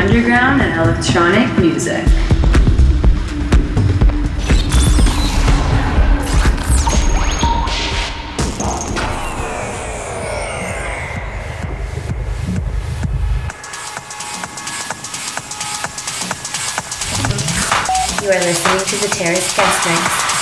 Underground and electronic music. You are listening to the Terrace Guest Mix.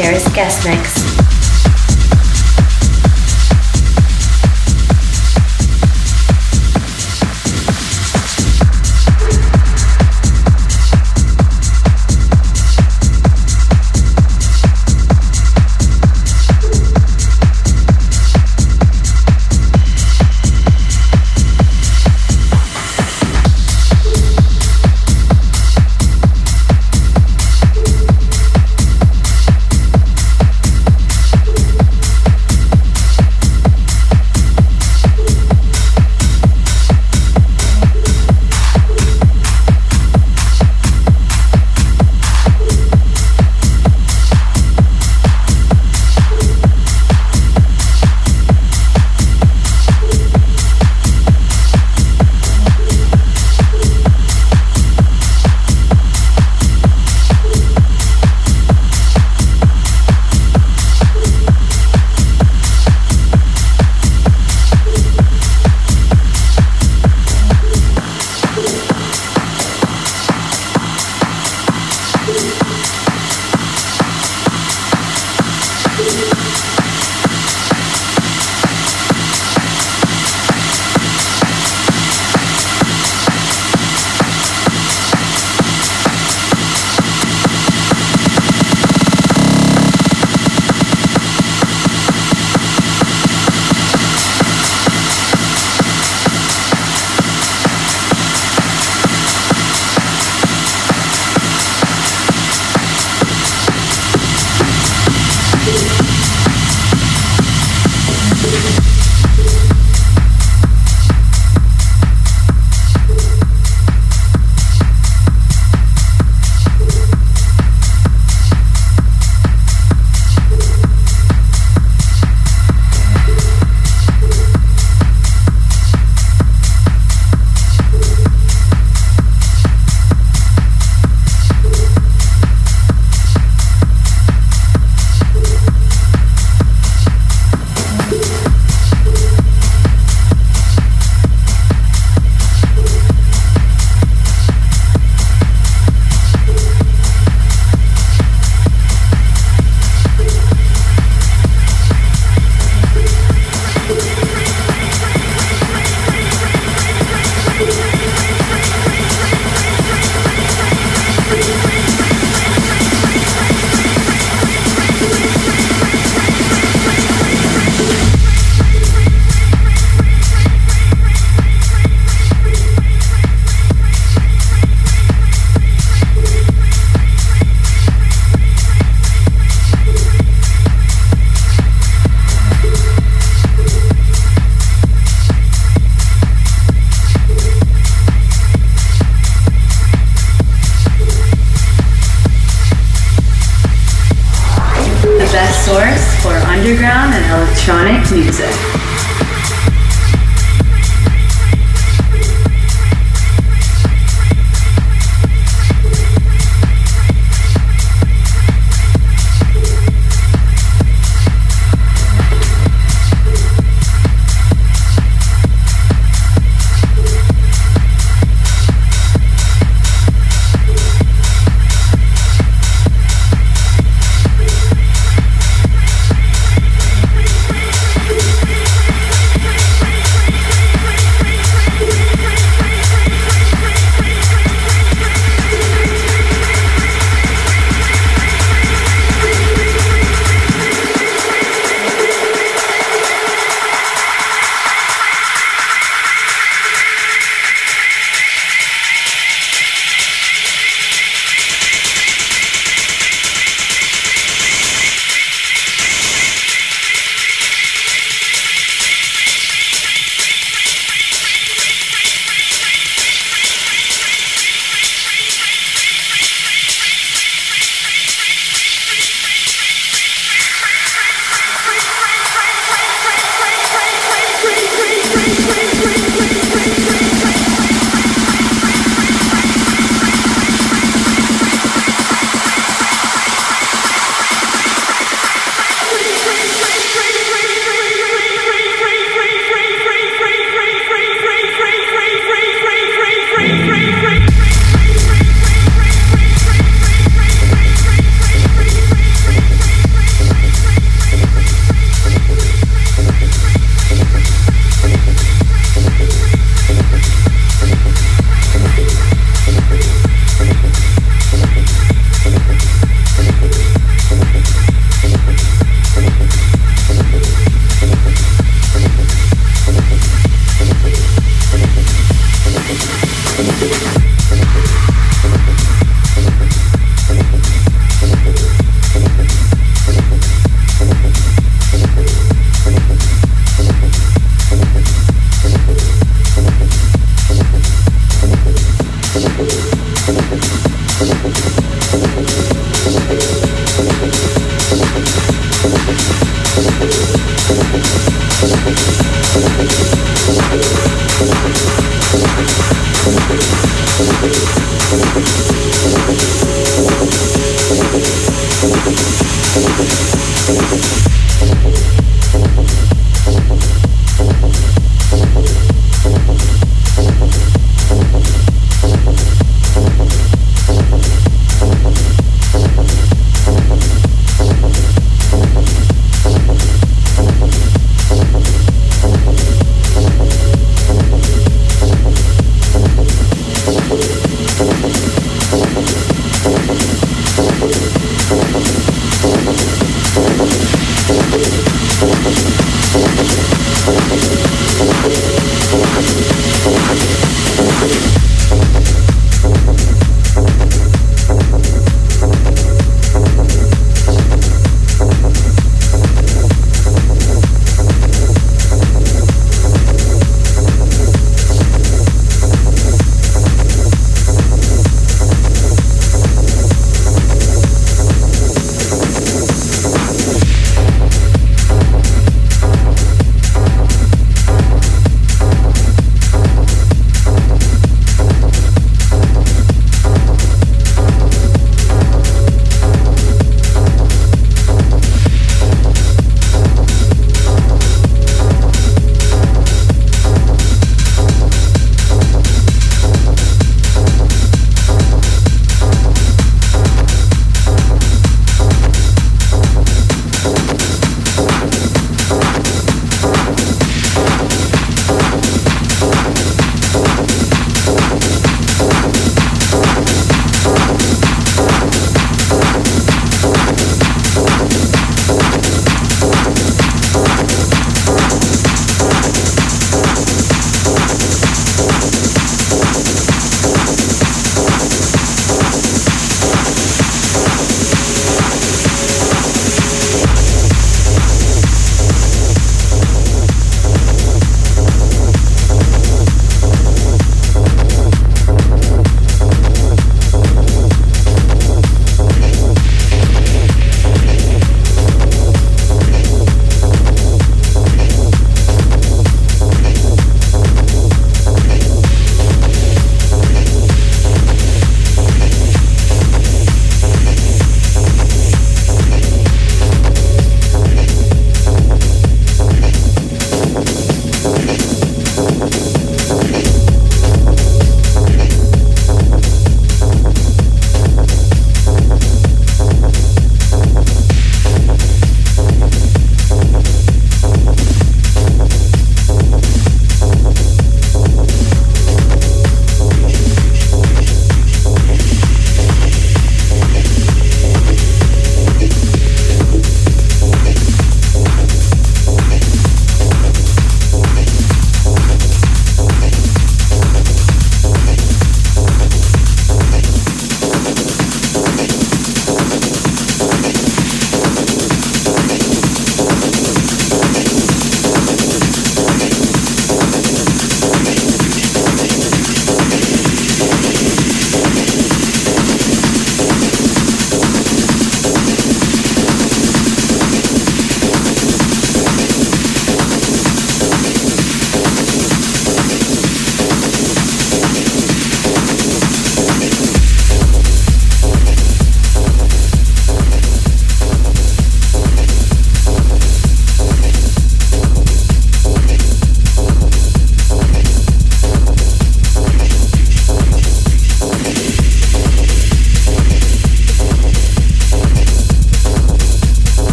Terrace Guest Mix.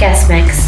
Guest Mix.